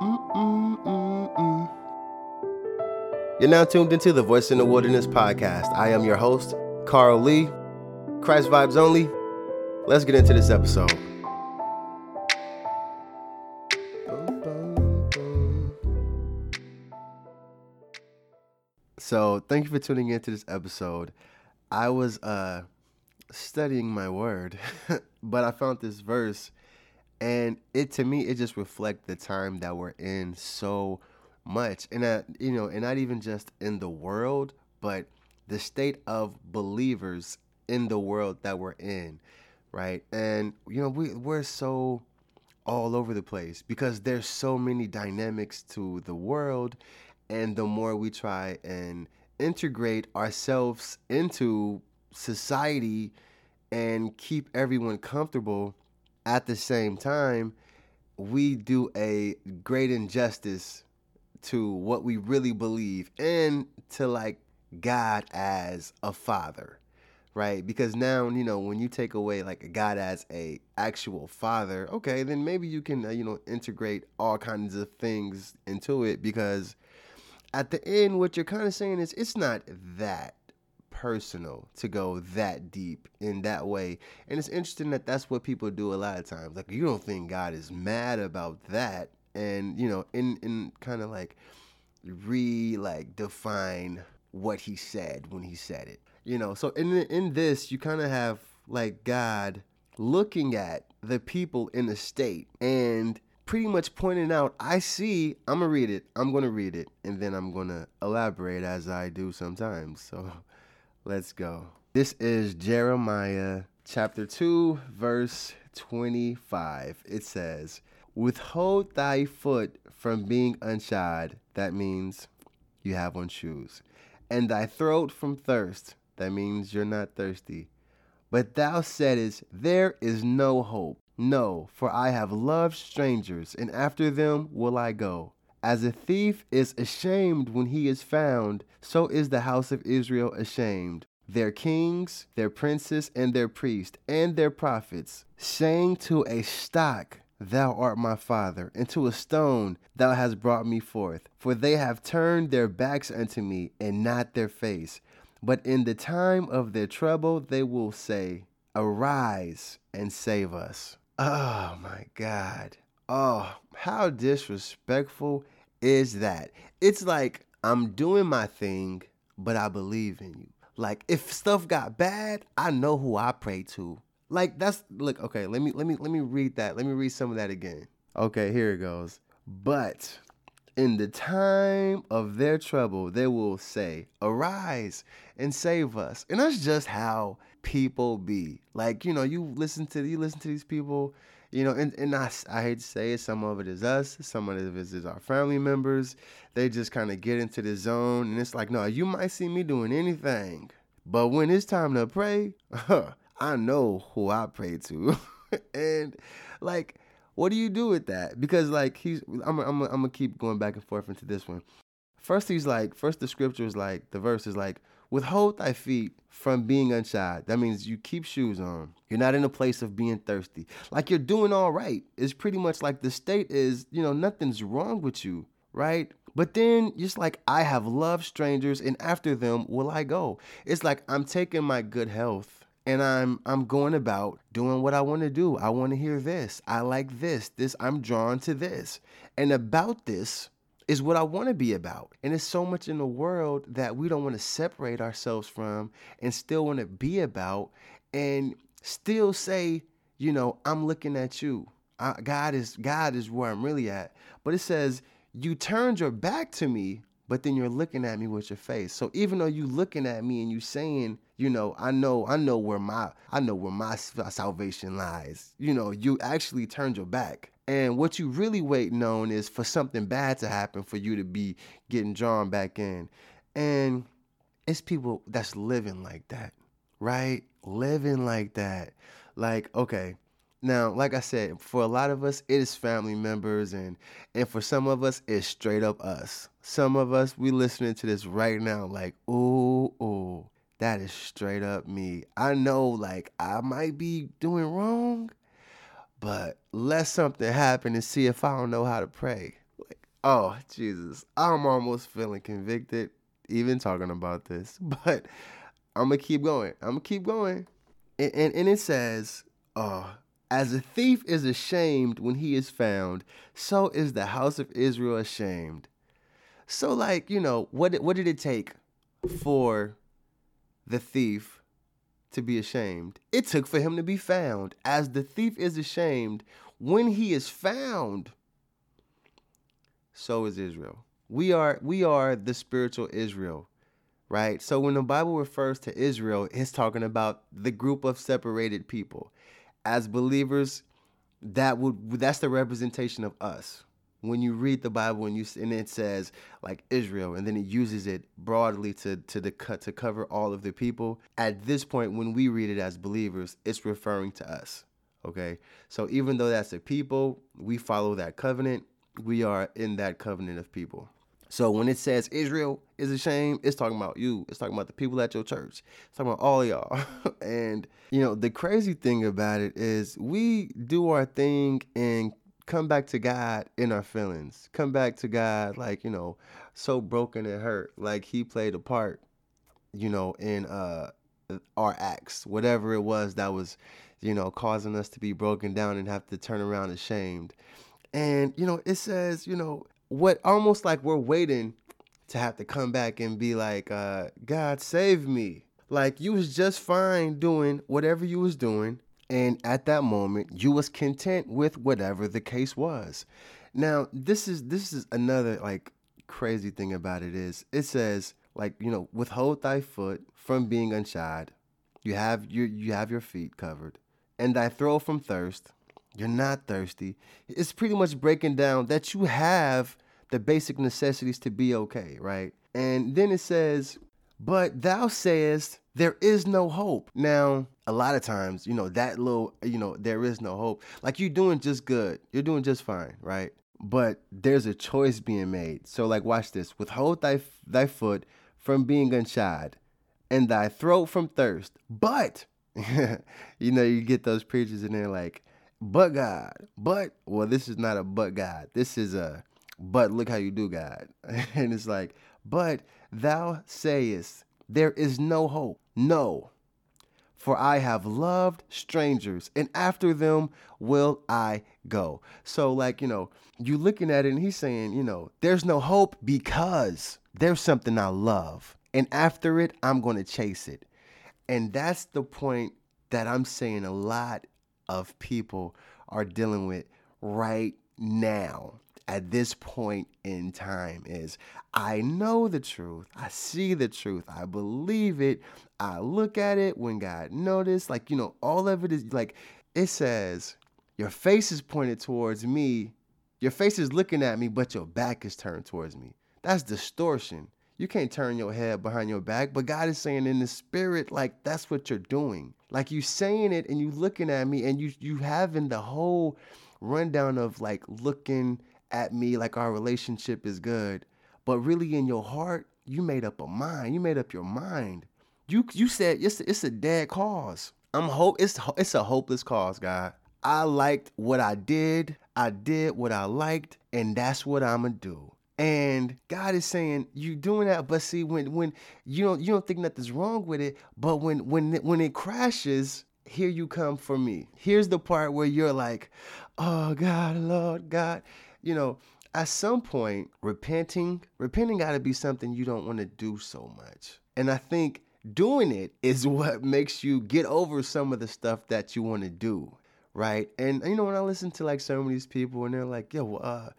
Mm-mm-mm-mm. You're now tuned into the Voice in the Wilderness podcast. I am your host, Karl Lee. Christ vibes only. Let's get into this episode. So, thank you for tuning into this episode. I was uh studying my word, but I found this verse and it to me it just reflects the time that we're in so much. And that, you know, and not even just in the world, but the state of believers in the world that we're in, right? And you know, we we're so all over the place because there's so many dynamics to the world and the more we try and integrate ourselves into society and keep everyone comfortable at the same time we do a great injustice to what we really believe and to like God as a father right? Because now you know when you take away like god as a actual father okay then maybe you can uh, you know integrate all kinds of things into it because at the end, what you're kind of saying is it's not that personal to go that deep in that way. And it's interesting that that's what people do a lot of times. Like you don't think God is mad about that, and you know, in in kind of like re like define what he said when he said it. You know, so in in this, you kind of have like God looking at the people in the state and pretty much pointing out, I see, I'm to read it. I'm to read it, and then I'm to elaborate as I do sometimes. So let's go. This is Jeremiah chapter 2, verse 25. It says, Withhold thy foot from being unshod. That means you have on shoes. And thy throat from thirst. That means you're not thirsty. But thou saidest, There is no hope. No, for I have loved strangers, and after them will I go. As a thief is ashamed when he is found, so is the house of Israel ashamed. Their kings, their princes, and their priests, and their prophets, saying to a stock, Thou art my father, and to a stone, Thou hast brought me forth. For they have turned their backs unto me, and not their face. But in the time of their trouble, they will say, Arise and save us. Oh my God. Oh, how disrespectful is that? It's like I'm doing my thing, but I believe in you. Like if stuff got bad, I know who I pray to. Like that's look, okay, let me let me let me read that. Let me read some of that again. Okay, here it goes. But in the time of their trouble, they will say, Arise and save us. And that's just how people be. Like, you know, you listen to you listen to these people, you know, and, and I, I hate to say it, some of it is us, some of it is our family members. They just kind of get into the zone and it's like, no, you might see me doing anything. But when it's time to pray, I know who I pray to. and like what do you do with that? Because like he's, I'm, I'm, I'm gonna keep going back and forth into this one. First, he's like, first the scripture is like, the verse is like, withhold thy feet from being unshod. That means you keep shoes on. You're not in a place of being thirsty. Like you're doing all right. It's pretty much like the state is, you know, nothing's wrong with you, right? But then just like I have loved strangers and after them will I go. It's like I'm taking my good health and I'm I'm going about doing what I want to do. I want to hear this. I like this. This I'm drawn to this. And about this is what I want to be about. And it's so much in the world that we don't want to separate ourselves from and still want to be about and still say, you know, I'm looking at you. I, God is God is where I'm really at. But it says you turned your back to me but then you're looking at me with your face. So even though you looking at me and you saying, you know, I know, I know where my, I know where my salvation lies. You know, you actually turned your back. And what you really waiting on is for something bad to happen for you to be getting drawn back in. And it's people that's living like that, right? Living like that. Like, okay, now, like I said, for a lot of us, it is family members, and and for some of us, it's straight up us. Some of us, we listening to this right now, like, ooh, ooh, that is straight up me. I know, like, I might be doing wrong, but let something happen and see if I don't know how to pray. Like, oh, Jesus. I'm almost feeling convicted even talking about this, but I'm to keep going. I'm to keep going. And, and, and it says, oh, as a thief is ashamed when he is found, so is the house of Israel ashamed. So, like, you know, what, what did it take for the thief to be ashamed? It took for him to be found. As the thief is ashamed when he is found, so is Israel. We are we are the spiritual Israel, right? So when the Bible refers to Israel, it's talking about the group of separated people as believers, that would that's the representation of us. When you read the Bible and you and it says like Israel, and then it uses it broadly to to the cut to cover all of the people. At this point, when we read it as believers, it's referring to us. Okay, so even though that's a people, we follow that covenant. We are in that covenant of people. So when it says Israel is ashamed, it's talking about you. It's talking about the people at your church. It's talking about all y'all. and you know, the crazy thing about it is we do our thing and come back to God in our feelings. Come back to God like, you know, so broken and hurt. Like he played a part, you know, in uh our acts, whatever it was that was, you know, causing us to be broken down and have to turn around ashamed. And, you know, it says, you know, what almost like we're waiting to have to come back and be like, uh, God save me. Like you was just fine doing whatever you was doing, and at that moment you was content with whatever the case was. Now this is this is another like crazy thing about it is it says like you know withhold thy foot from being unshod, you have your you have your feet covered, and thy throat from thirst. You're not thirsty. It's pretty much breaking down that you have the basic necessities to be okay, right? And then it says, But thou sayest, there is no hope. Now, a lot of times, you know, that little, you know, there is no hope. Like you're doing just good, you're doing just fine, right? But there's a choice being made. So, like, watch this withhold thy, thy foot from being unshod and thy throat from thirst. But, you know, you get those preachers in there like, but God, but, well, this is not a but God. This is a, but look how you do, God. and it's like, but thou sayest, there is no hope. No, for I have loved strangers, and after them will I go. So, like, you know, you looking at it, and he's saying, you know, there's no hope because there's something I love. And after it, I'm going to chase it. And that's the point that I'm saying a lot of people are dealing with right now at this point in time is I know the truth. I see the truth. I believe it. I look at it when God noticed. Like, you know, all of it is like it says, your face is pointed towards me. Your face is looking at me, but your back is turned towards me. That's distortion. You can't turn your head behind your back, but God is saying in the spirit, like that's what you're doing. Like you saying it and you looking at me and you you having the whole rundown of like looking at me like our relationship is good, but really in your heart, you made up a mind. You made up your mind. You you said it's it's a dead cause. I'm hope it's it's a hopeless cause, God. I liked what I did. I did what I liked, and that's what I'm gonna do. And God is saying you doing that, but see when when you don't you don't think nothing's wrong with it, but when when when it crashes, here you come for me. Here's the part where you're like, oh God, Lord God, you know, at some point, repenting, repenting got to be something you don't want to do so much. And I think doing it is what makes you get over some of the stuff that you want to do, right? And you know, when I listen to like some of these people and they're like, "Yo, uh,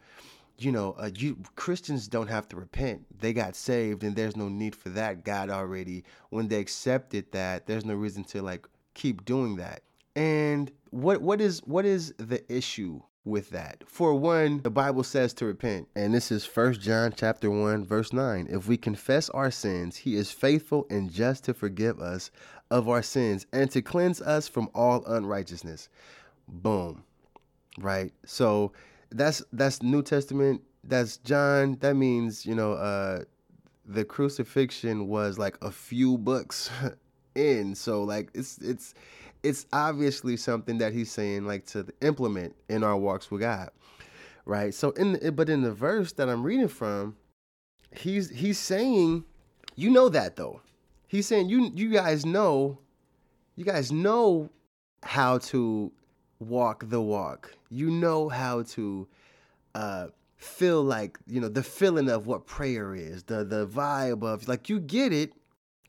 you know, uh, you Christians don't have to repent. They got saved, and there's no need for that. God already, when they accepted that, there's no reason to like keep doing that. And what what is what is the issue with that. For one, the Bible says to repent, and this is First John chapter 1 verse 9. If we confess our sins, he is faithful and just to forgive us of our sins and to cleanse us from all unrighteousness. Boom. Right? So that's that's New Testament, that's John. That means, you know, uh the crucifixion was like a few books in. So like it's it's it's obviously something that he's saying like to implement in our walks with God, right? So in the, but in the verse that I'm reading from, he's he's saying, you know that though. He's saying you you guys know, you guys know how to walk the walk. You know how to uh feel like, you know, the feeling of what prayer is, the the vibe of like you get it,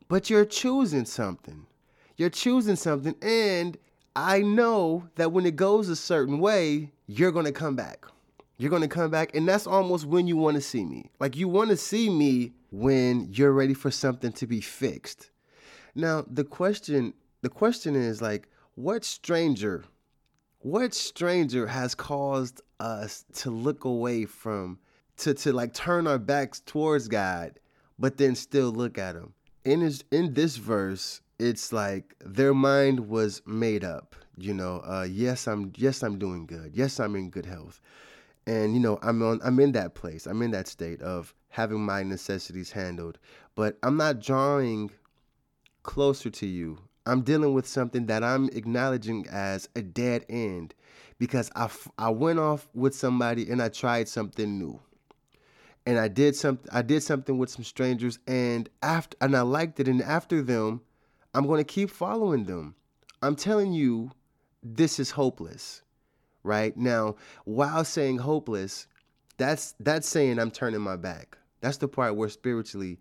but you're choosing something. You're choosing something and I know that when it goes a certain way, you're going to come back. You're going to come back and that's almost when you want to see me. Like you want to see me when you're ready for something to be fixed. Now, the question the question is like what stranger what stranger has caused us to look away from to to like turn our backs towards God but then still look at him in his in this verse it's like their mind was made up you know uh, yes i'm yes i'm doing good. Yes i'm in good health. And you know i'm on i'm in that place. I'm in that state of having my necessities handled. But i'm not drawing closer to you. I'm dealing with something that I'm acknowledging as a dead end because I, I went off with somebody and I tried something new. And I did something I did something with some strangers and after and I liked it. And after them I'm going to keep following them. I'm telling you this is hopeless. Right? Now, while saying hopeless, that's that's saying I'm turning my back. That's the part where spiritually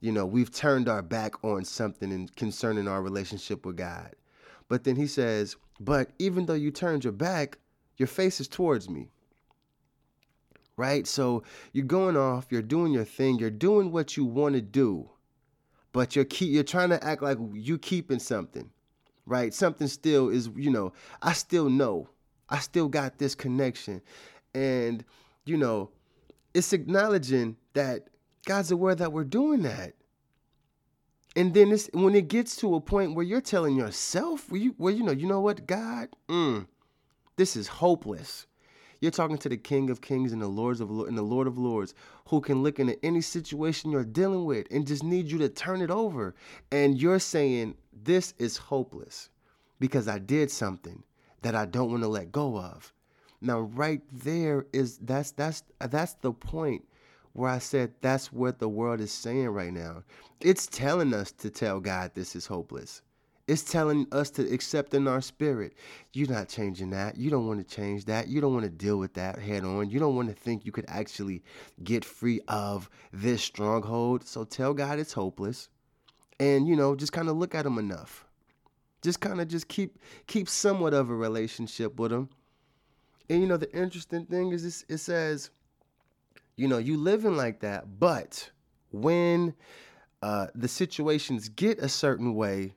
you know, we've turned our back on something in concerning our relationship with God. But then he says, But even though you turned your back, your face is towards me. Right? So you're going off, you're doing your thing, you're doing what you want to do, but you're keep, you're trying to act like you keeping something. Right? Something still is, you know, I still know. I still got this connection. And, you know, it's acknowledging that God's aware that we're doing that. And then it's when it gets to a point where you're telling yourself, where you, where you know, you know what, God, mm, this is hopeless. You're talking to the King of Kings and the Lords of and the Lord of Lords, who can look into any situation you're dealing with and just need you to turn it over. And you're saying this is hopeless because I did something that I don't want to let go of. Now, right there is that's that's that's the point where I said that's what the world is saying right now. It's telling us to tell God this is hopeless. It's telling us to accept in our spirit. You're not changing that. You don't want to change that. You don't want to deal with that head on. You don't want to think you could actually get free of this stronghold. So tell God it's hopeless. And you know, just kind of look at him enough. Just kind of just keep keep somewhat of a relationship with him. And you know, the interesting thing is this it says you know, you living like that, but when uh, the situations get a certain way,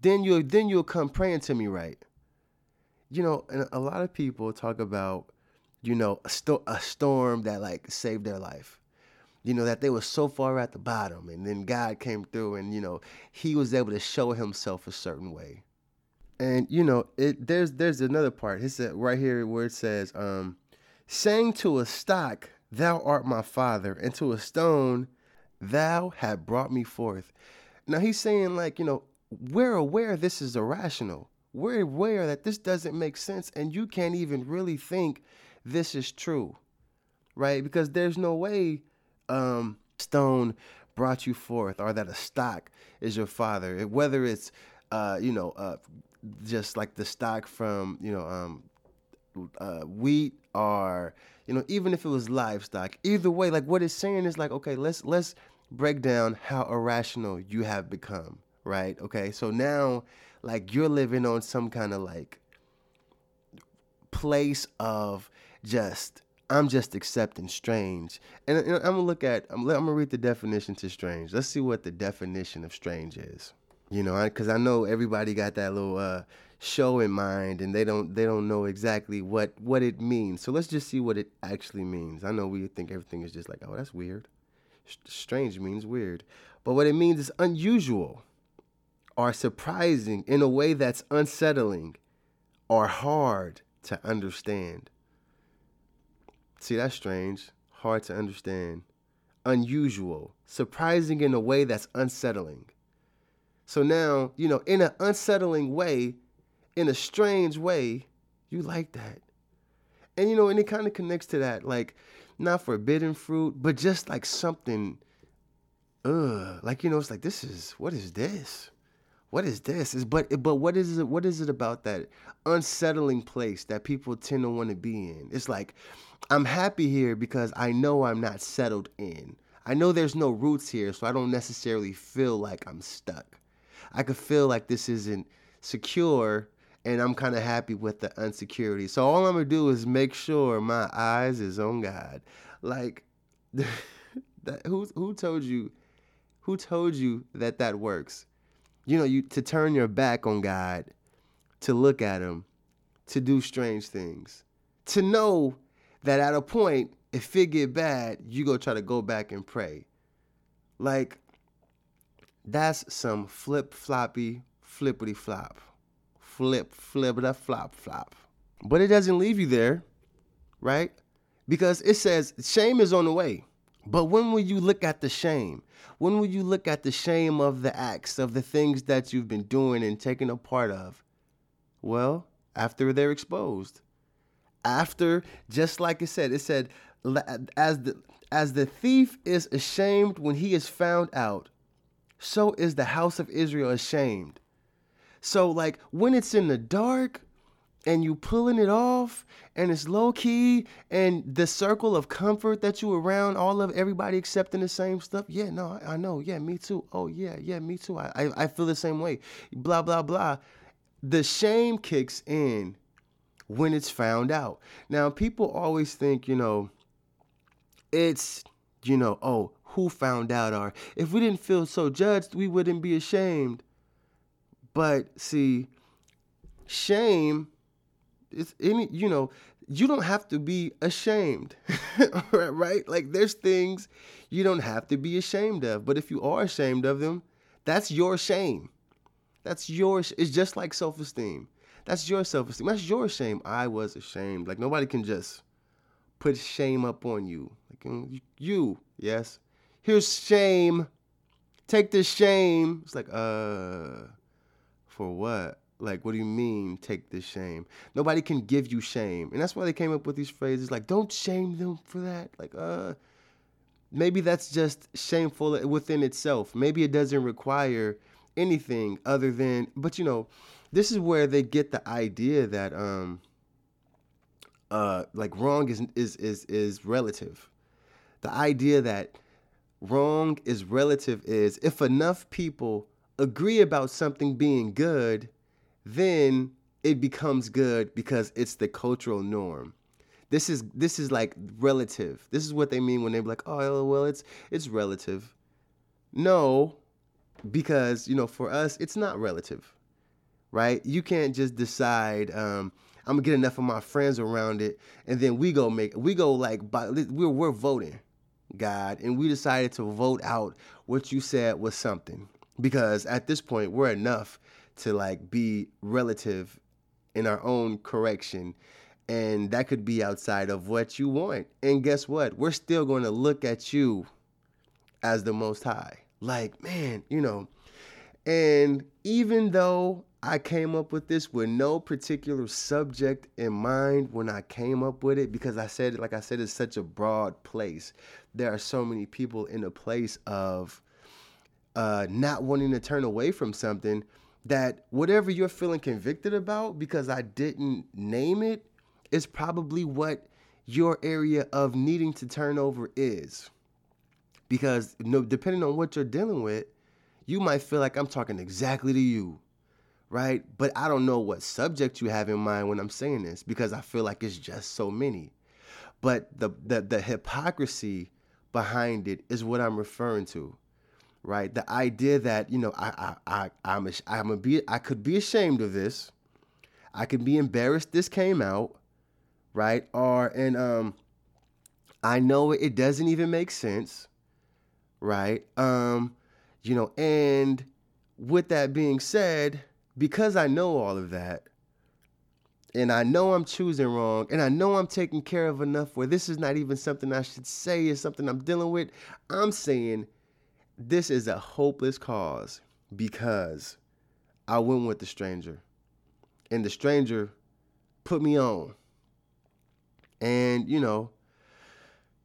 then you'll then you'll come praying to me right. You know, and a lot of people talk about, you know, a, sto- a storm that like saved their life. You know, that they were so far at the bottom and then God came through and, you know, he was able to show himself a certain way. And, you know, it there's there's another part. It's right here where it says, um, saying to a stock Thou art my father, and to a stone, thou had brought me forth. Now he's saying, like, you know, we're aware this is irrational. We're aware that this doesn't make sense, and you can't even really think this is true, right? Because there's no way um, stone brought you forth, or that a stock is your father. Whether it's, uh, you know, uh, just like the stock from, you know, um, uh, wheat or you know even if it was livestock either way like what it's saying is like okay let's let's break down how irrational you have become right okay so now like you're living on some kind of like place of just I'm just accepting strange. And, I'm gonna look at I'm, I'm, gonna read the definition to strange. Let's see what the definition of strange is. You know, because I, I, know everybody got that little uh, show in mind and they don't they don't know exactly what what it means so let's just see what it actually means i know we think everything is just like oh that's weird strange means weird but what it means is unusual or surprising in a way that's unsettling or hard to understand. See that's strange. Hard to understand. Unusual. Surprising in a way that's unsettling. So now, you know, in an unsettling way, in a strange way, you like that. And you know, and it kind of connects to that, like not forbidden fruit, but just like something, ugh, like you know, it's like this is what is this? What is this? Is but but what is it? What is it about that unsettling place that people tend to want to be in? It's like I'm happy here because I know I'm not settled in. I know there's no roots here, so I don't necessarily feel like I'm stuck. I could feel like this isn't secure and I'm kind of happy with the unsecurity. So all I'm gonna do is make sure my eyes is on God. Like, that, who who told you? Who told you that that works? You know, you to turn your back on God, to look at Him, to do strange things, to know that at a point, if it get bad, you go try to go back and pray. Like, that's some flip floppy flippity flop flip, flip, da flop, flop. But it doesn't leave you there, right? Because it says shame is on the way. But when will you look at the shame? When will you look at the shame of the acts, of the things that you've been doing and taking a part of? Well, after they're exposed. After, just like it said, it said, as the as the thief is ashamed when he is found out, so is the house of Israel ashamed so like when it's in the dark and you pulling it off and it's low key and the circle of comfort that you around all of everybody accepting the same stuff yeah no i, I know yeah me too oh yeah yeah me too I, I, I feel the same way blah blah blah. The shame kicks in when it's found out. Now people always think you know it's you know oh who found out or if we didn't feel so judged we wouldn't be ashamed. But see, shame is any, you know, you don't have to be ashamed, right? Like there's things you don't have to be ashamed of. But if you are ashamed of them, that's your shame. That's your, it's just like self esteem. That's your self esteem. That's your shame. I was ashamed. Like nobody can just put shame up on you. Like you, yes. Here's shame. Take this shame. It's like, uh, for what? Like, what do you mean, take this shame? Nobody can give you shame. And that's why they came up with these phrases like, don't shame them for that. Like, uh, maybe that's just shameful within itself. Maybe it doesn't require anything other than, but you know, this is where they get the idea that, um, uh, like wrong is, is, is, is relative. The idea that wrong is relative is if enough people agree about something being good, then it becomes good because it's the cultural norm. This is this is like relative. This is what they mean when they're like, "Oh, well, it's it's relative." No, because you know, for us, it's not relative, right? You can't just decide. Um, I'm gonna get enough of my friends around it, and then we go make we go like by, we're we're voting, God, and we decided to vote out what you said was something because at this point we're enough to like be relative in our own correction. And that could be outside of what you want. And guess what? We're still going to look at you as the most high. Like man you know. And even though I came up with this with no particular subject in mind when I came up with it because I said, like I said, it's such a broad place. There are so many people in a place of uh, not wanting to turn away from something that whatever you're feeling convicted about because I didn't name it is probably what your area of needing to turn over is. Because depending on what you're dealing with, you might feel like I'm talking exactly to you, right? But I don't know what subject you have in mind when I'm saying this because I feel like it's just so many. But the the, the hypocrisy behind it is what I'm referring to right? The idea that you know I I I I'm I'm a be I could be ashamed of this, I could be embarrassed this came out, right? Or and um, I know it doesn't even make sense, right? Um, you know, and with that being said, because I know all of that, and I know I'm choosing wrong, and I know I'm taking care of enough where this is not even something I should say, is something I'm dealing with. I'm saying this is a hopeless cause. because I went with the stranger. And the stranger put me on. And, you know,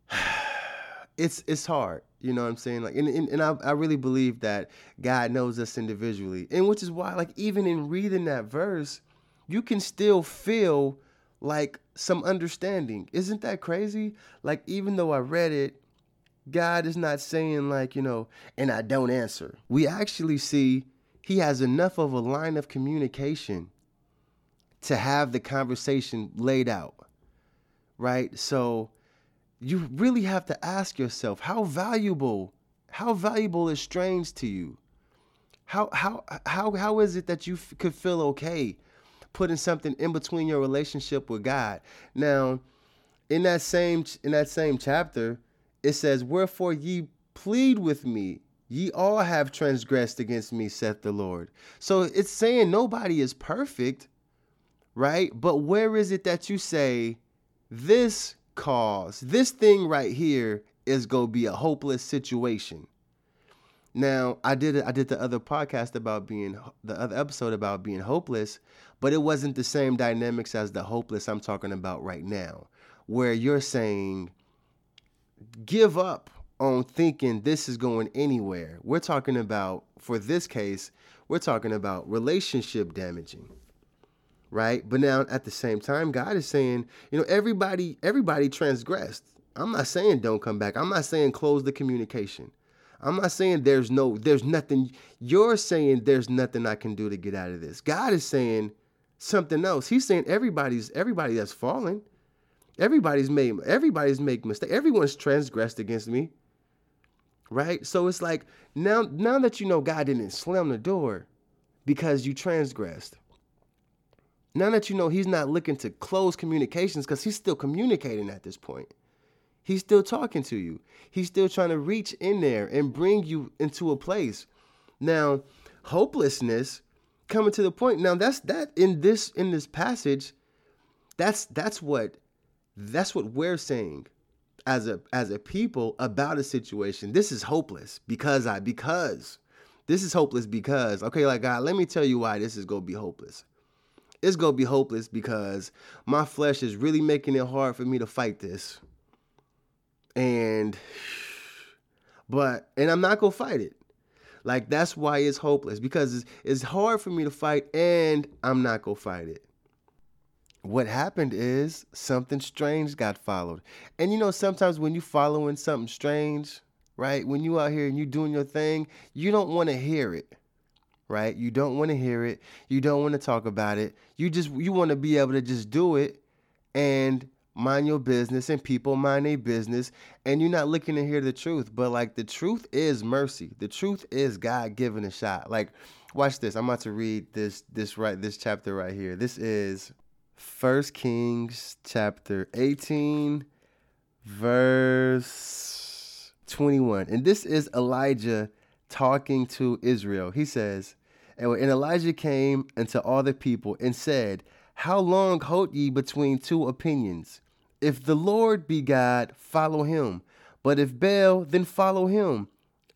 it's it's hard. You know what I'm saying? Like and, and, and I, I really believe that God knows us individually. And which is why, like, even in reading that verse, you can still feel like some understanding. Isn't that crazy? Like, even though I read it, God is not saying, like, you know, and I don't answer. We actually see he has enough of a line of communication to have the conversation laid out, right? So you really have to ask yourself how valuable, how valuable is strange to you? How how how how is it that you f- could feel okay putting something in between your relationship with God? Now, in that same in that same chapter, it says, "Wherefore ye plead with me, ye all have transgressed against me," saith the Lord. So it's saying nobody is perfect, right? But where is it that you say this cause, this thing right here is gonna be a hopeless situation? Now, I did I did the other podcast about being the other episode about being hopeless, but it wasn't the same dynamics as the hopeless I'm talking about right now, where you're saying give up on thinking this is going anywhere. We're talking about for this case, we're talking about relationship damaging. Right? But now at the same time, God is saying, you know, everybody everybody transgressed. I'm not saying don't come back. I'm not saying close the communication. I'm not saying there's no, there's nothing. You're saying there's nothing I can do to get out of this. God is saying something else. He's saying everybody's everybody that's fallen, everybody's made everybody's make mistake. Everyone's transgressed against me. Right? So it's like now now that you know God didn't slam the door because you transgressed. Now that you know he's not looking to close communications because he's still communicating at this point. He's still talking to you. He's still trying to reach in there and bring you into a place. Now, hopelessness coming to the point. Now that's that in this in this passage, that's that's what that's what we're saying as a as a people about a situation. This is hopeless because I because this is hopeless because okay, like God, let me tell you why this is gonna be hopeless. It's gonna be hopeless because my flesh is really making it hard for me to fight this and but and I'm not gonna fight it. Like that's why it's hopeless because it's, it's hard for me to fight and I'm not gonna fight it. What happened is something strange got followed. And you know, sometimes when you following something strange, right? When you out here and you doing your thing, you don't want to hear it. Right? You don't want to hear it. You don't want to talk about it. You just you want to be able to just do it and mind your business and people mind their business and you're not looking to hear the truth but like the truth is mercy the truth is god giving a shot like watch this i'm about to read this this right this chapter right here this is first kings chapter 18 verse 21 and this is elijah talking to israel he says and elijah came unto all the people and said how long hold ye between two opinions? If the Lord be God, follow him. But if Baal, then follow him.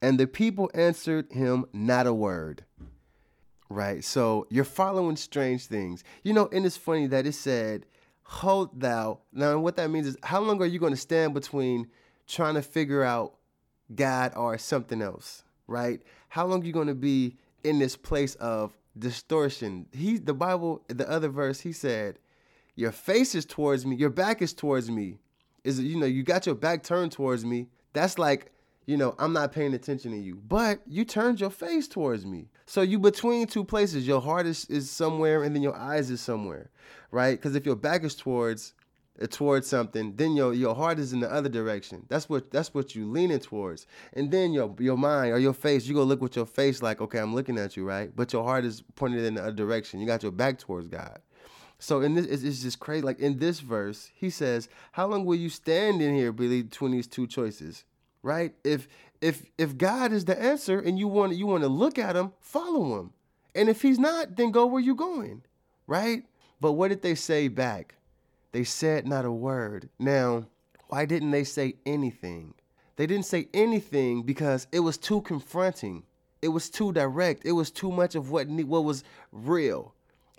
And the people answered him not a word. Right? So you're following strange things. You know, and it's funny that it said, Hold thou. Now, what that means is, how long are you going to stand between trying to figure out God or something else? Right? How long are you going to be in this place of distortion? He, the Bible, the other verse, he said, your face is towards me, your back is towards me. Is you know, you got your back turned towards me. That's like, you know, I'm not paying attention to you. But you turned your face towards me. So you between two places. Your heart is, is somewhere and then your eyes is somewhere. Right? Because if your back is towards uh, towards something, then your your heart is in the other direction. That's what that's what you leaning towards. And then your your mind or your face, you go look with your face like, okay, I'm looking at you, right? But your heart is pointed in the other direction. You got your back towards God. So in this, it's, just crazy. Like in this verse, he says, "How long will you stand in here between these two choices?" Right? If if if God is the answer and you want you want to look at him, follow him. And if he's not, then go where you're going. Right? But what did they say back? They said not a word. Now, why didn't they say anything? They didn't say anything because it was too confronting. It was too direct. It was too much of what what was real.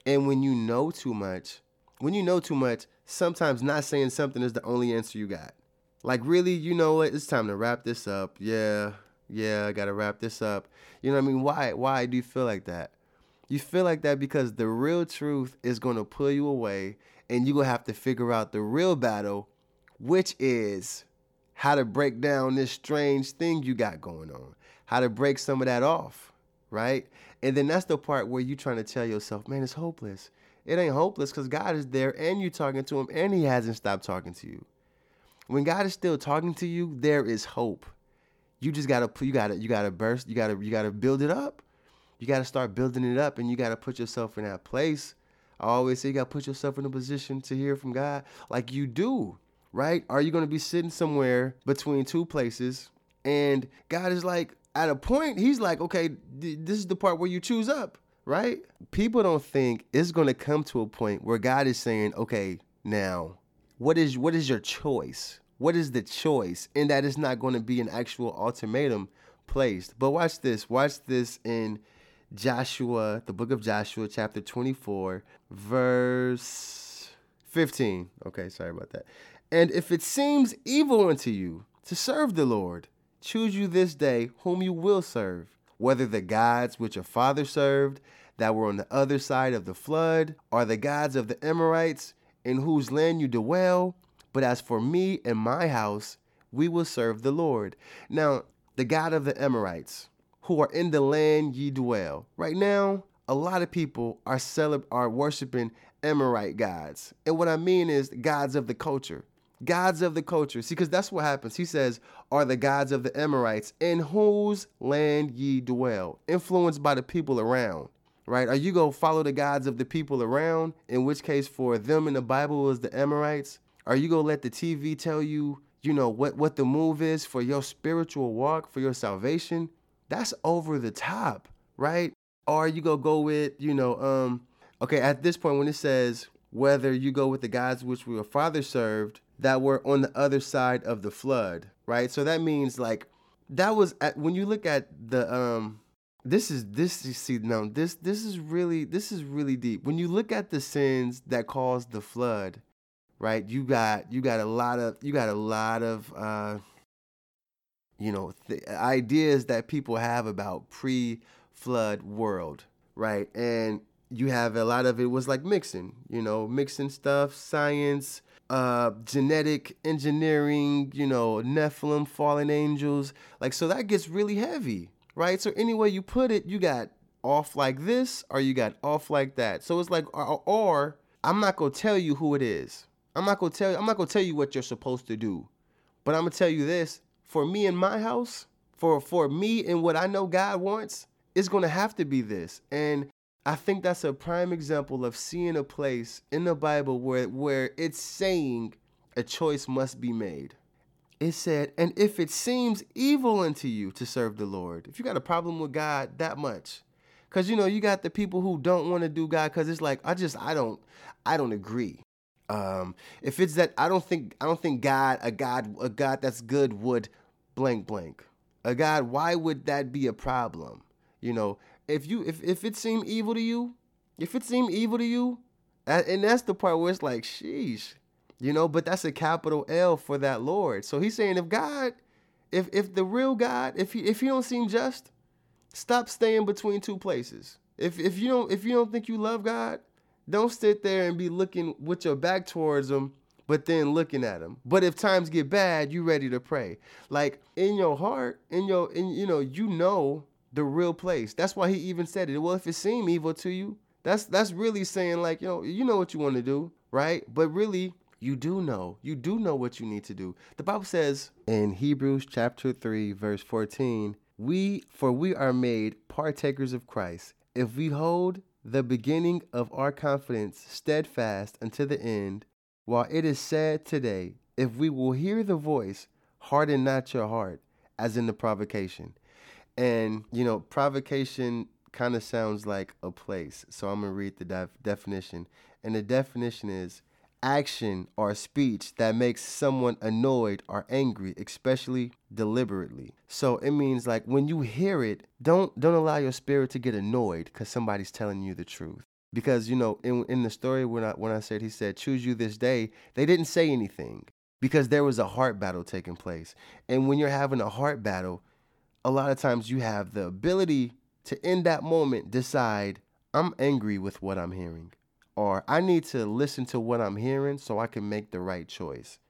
And when you know too much, when you know too much, sometimes not saying something is the only answer you got. Like really, you know what? It's time to wrap this up. Yeah, yeah, I gotta wrap this up. You know what I mean? Why? Why do you feel like that? You feel like that because the real truth is gonna pull you away, and you're gonna have to figure out the real battle, which is how to break down this strange thing you got going on, how to break some of that off, right? And then that's the part where you're trying to tell yourself, man, it's hopeless. It ain't hopeless because God is there and you're talking to him and he hasn't stopped talking to you. When God is still talking to you, there is hope. You just gotta you gotta you gotta burst, you gotta you gotta build it up. You gotta start building it up and you gotta put yourself in that place. I always say you gotta put yourself in a position to hear from God like you do right? Are you to be sitting somewhere between two places and God is like, at a point, he's like, okay, th- this is the part where you choose up, right? People don't think it's going to come to a point where God is saying, okay, now, what is what is your choice? What is the choice? And that is not going to be an actual ultimatum placed. But watch this. Watch this in Joshua, the book of Joshua, chapter 24, verse 15. Okay, sorry about that. And if it seems evil unto you to serve the Lord, choose you this day whom you will serve, whether the gods which your father served that were on the other side of the flood, or the gods of the Amorites in whose land you dwell. But as for me and my house, we will serve the Lord. Now, the God of the Amorites, who are in the land ye dwell. Right now, a lot of people are celeb- are worshiping Amorite gods. And what I mean is gods of the culture gods of the culture. See, because that's what happens. He says, are the gods of the Amorites in whose land ye dwell, influenced by the people around. Right? Are you going to follow the gods of the people around? In which case, for them in the Bible was the Amorites. Are you going to let the TV tell you, you know, what, what the move is for your spiritual walk, for your salvation? That's over the top, right? Or are you going to go with, you know, um, okay, at this point, when it says, whether you go with the gods which your father served that were on the other side of the flood, right? So that means like that was at, when you look at the um this is this you see now this this is really this is really deep. When you look at the sins that caused the flood, right? You got you got a lot of you got a lot of uh you know th- ideas that people have about pre-flood world, right? And you have a lot of it was like mixing, you know, mixing stuff, science, uh, genetic engineering, you know, Nephilim, fallen angels. Like, so that gets really heavy, right? So, any way you put it, you got off like this or you got off like that. So, it's like, or, or I'm not to tell you who it is. I'm not to tell you, I'm not to tell you what you're supposed to do. But I'm to tell you this for me in my house, for, for me and what I know God wants, it's to have to be this. And I think that's a prime example of seeing a place in the Bible where where it's saying a choice must be made. It said, "And if it seems evil unto you to serve the Lord, if you got a problem with God that much, because you know you got the people who don't want to do God because it's like I just I don't I don't agree. Um, if it's that I don't think I don't think God a God a God that's good would blank blank a God. Why would that be a problem? You know, if you if if it seem evil to you, if it seem evil to you, and that's the part where it's like, sheesh, you know. But that's a capital L for that Lord. So he's saying, if God, if if the real God, if he if he don't seem just, stop staying between two places. If if you don't if you don't think you love God, don't sit there and be looking with your back towards him but then looking at him. But if times get bad, you ready to pray. Like in your heart, in your in you know, you know the real place. That's why he even said it. Well, if it seem evil to you, that's that's really saying like, you know, you know what you want to do, right? But really, you do know. You do know what you need to do. The Bible says in Hebrews chapter 3 verse 14, we for we are made partakers of Christ if we hold the beginning of our confidence steadfast unto the end, while it is said today, if we will hear the voice, harden not your heart, as in the provocation. And, you know, provocation kind of sounds like a place. So I'm going to read the def- definition. And the definition is action or speech that makes someone annoyed or angry, especially deliberately. So it means like when you hear it, don't don't allow your spirit to get annoyed because somebody's telling you the truth. Because you know, in in the story when I when I said he said, "Choose you this day," they didn't say anything because there was a heart battle taking place. And when you're having a heart battle, a lot of times you have the ability to in that moment decide, "I'm angry with what I'm hearing." Or I need to listen to what I'm hearing so I can make the right choice.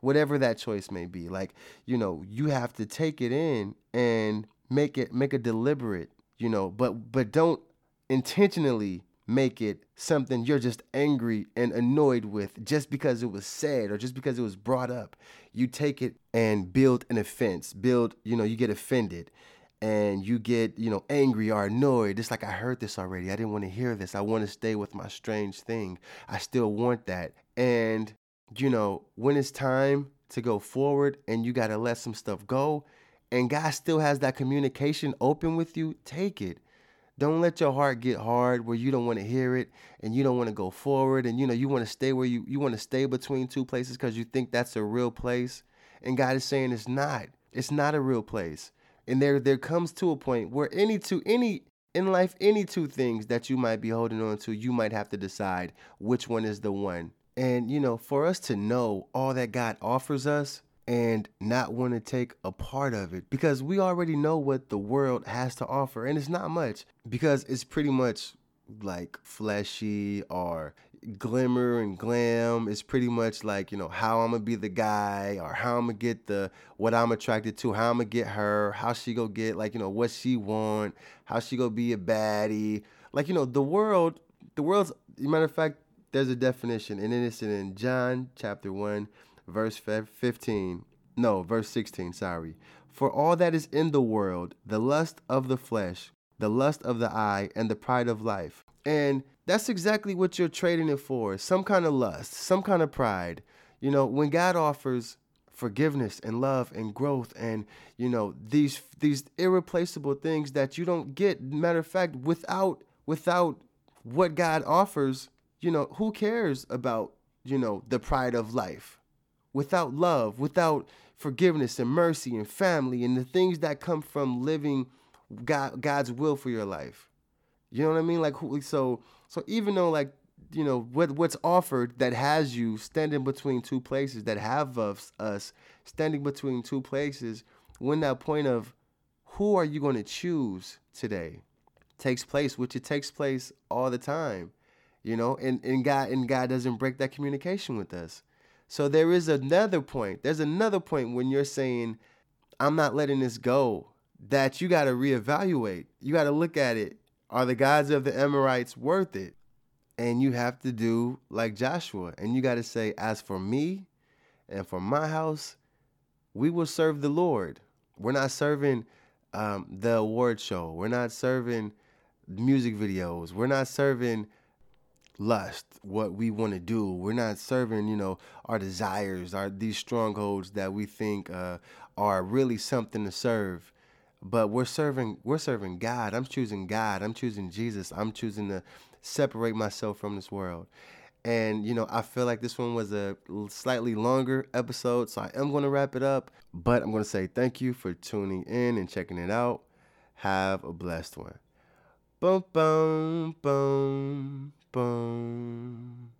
Whatever that choice may be. Like, you know, you have to take it in and make it make a deliberate, you know, but but don't intentionally make it something you're just angry and annoyed with just because it was said or just because it was brought up. You take it and build an offense, build, you know, you get offended and you get, you know, angry or annoyed. It's like I heard this already. I didn't want to hear this. I want to stay with my strange thing. I still want that. And, you know, when it's time to go forward and you got to let some stuff go and God still has that communication open with you, take it. Don't let your heart get hard where you don't want to hear it and you don't want to go forward and you know you want to stay where you you want to stay between two places cuz you think that's a real place. And God is saying it's not. It's not a real place. And there there comes to a point where any two any in life any two things that you might be holding on to, you might have to decide which one is the one. And you know, for us to know all that God offers us, and not want to take a part of it because we already know what the world has to offer and it's not much because it's pretty much like fleshy or glimmer and glam it's pretty much like you know how i'm gonna be the guy or how i'm gonna get the what i'm attracted to how i'm gonna get her how she go get like you know what she want how she go be a baddie like you know the world the world's matter of fact there's a definition and it's in john chapter 1 verse 15. No, verse 16, sorry. For all that is in the world, the lust of the flesh, the lust of the eye, and the pride of life. And that's exactly what you're trading it for some kind of lust, some kind of pride. You know, when God offers forgiveness and love and growth and you know these these irreplaceable things that you don't get matter of fact without without what God offers you know who cares about you know the pride of life without love, without forgiveness and mercy and family and the things that come from living God, God's will for your life. You know what I mean? Like so so even though like you know what what's offered that has you standing between two places that have us us standing between two places when that point of who are you going to choose today takes place which it takes place all the time you know and and God and God doesn't break that communication with us so there is another point. There's another point when you're saying, I'm not letting this go, that you got to reevaluate. You got to look at it. Are the gods of the Amorites worth it? And you have to do like Joshua. And you got to say, As for me and for my house, we will serve the Lord. We're not serving um, the award show. We're not serving music videos. We're not serving lust, what we want to do. We're not serving, you know, our desires, our these strongholds that we think uh, are really something to serve. But we're serving, we're serving God. I'm choosing God. I'm choosing Jesus. I'm choosing to separate myself from this world. And you know, I feel like this one was a slightly longer episode, so I am going to wrap it up. But I'm going to say thank you for tuning in and checking it out. Have a blessed one. Boom, boom, boom. Boom.